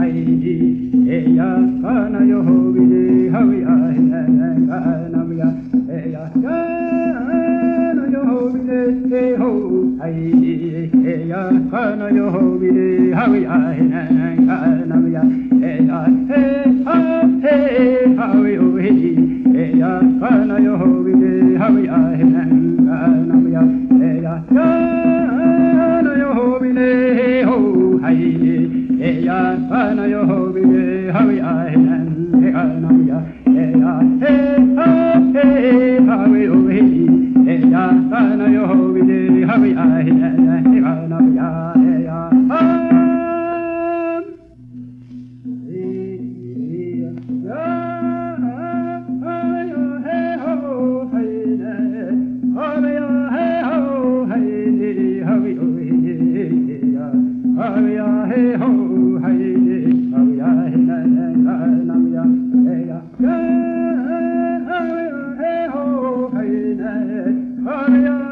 aiji eya kana yo hobi de hawi ahi kana mi eya kana yo hobi de ho. Aiji eya kana yo hobi de hawi ahi kana mi eya he ha he hawi o he. Eya kana yo hobi de hawi ahi kana mi eya kana yo hobi de ho. Aiji Hey, ya know you're ho bi How ha ya he ya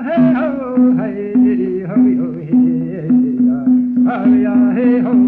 hey ho, hey ho, hey ho, hey ho, hey ho, hey ho,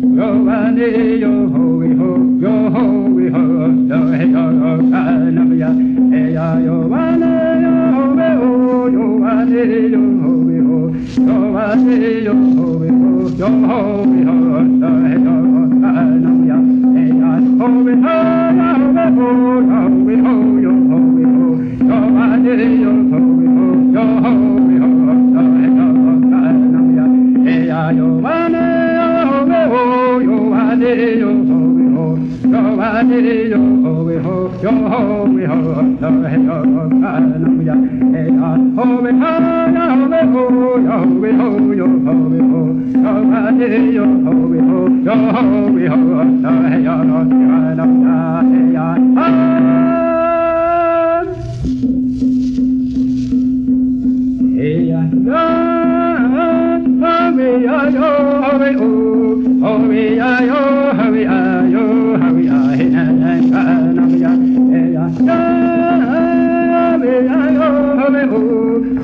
Yo ho, yo ho, we ho, yo ho, we ho, yo ho, yo ho, yo ho, yo ho, yo ho, yo ho, yo ho, yo ho, yo ho, yo ho, yo ho, yo ho, yo ho, yo ho, yo ho, yo ho, yo ho, yo ho, we ho, yo ho, we ho, yo ho, we ho, yo he yo ho, ka ho we ha na ho ho, yo we ho, yo ho we ho, yo ho, we ho, yo ho, we ho, yo he yo ho, ka we are. he ya, ha. Hey, I know, oh, me, I know, oh, me, oh, oh, me, I know.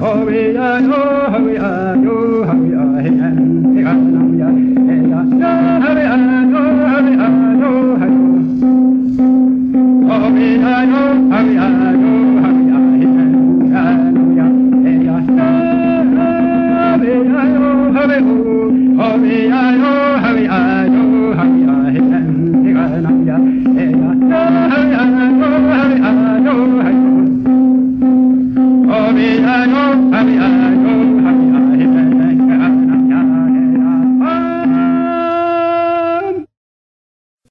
Oh, we are. oh, we are.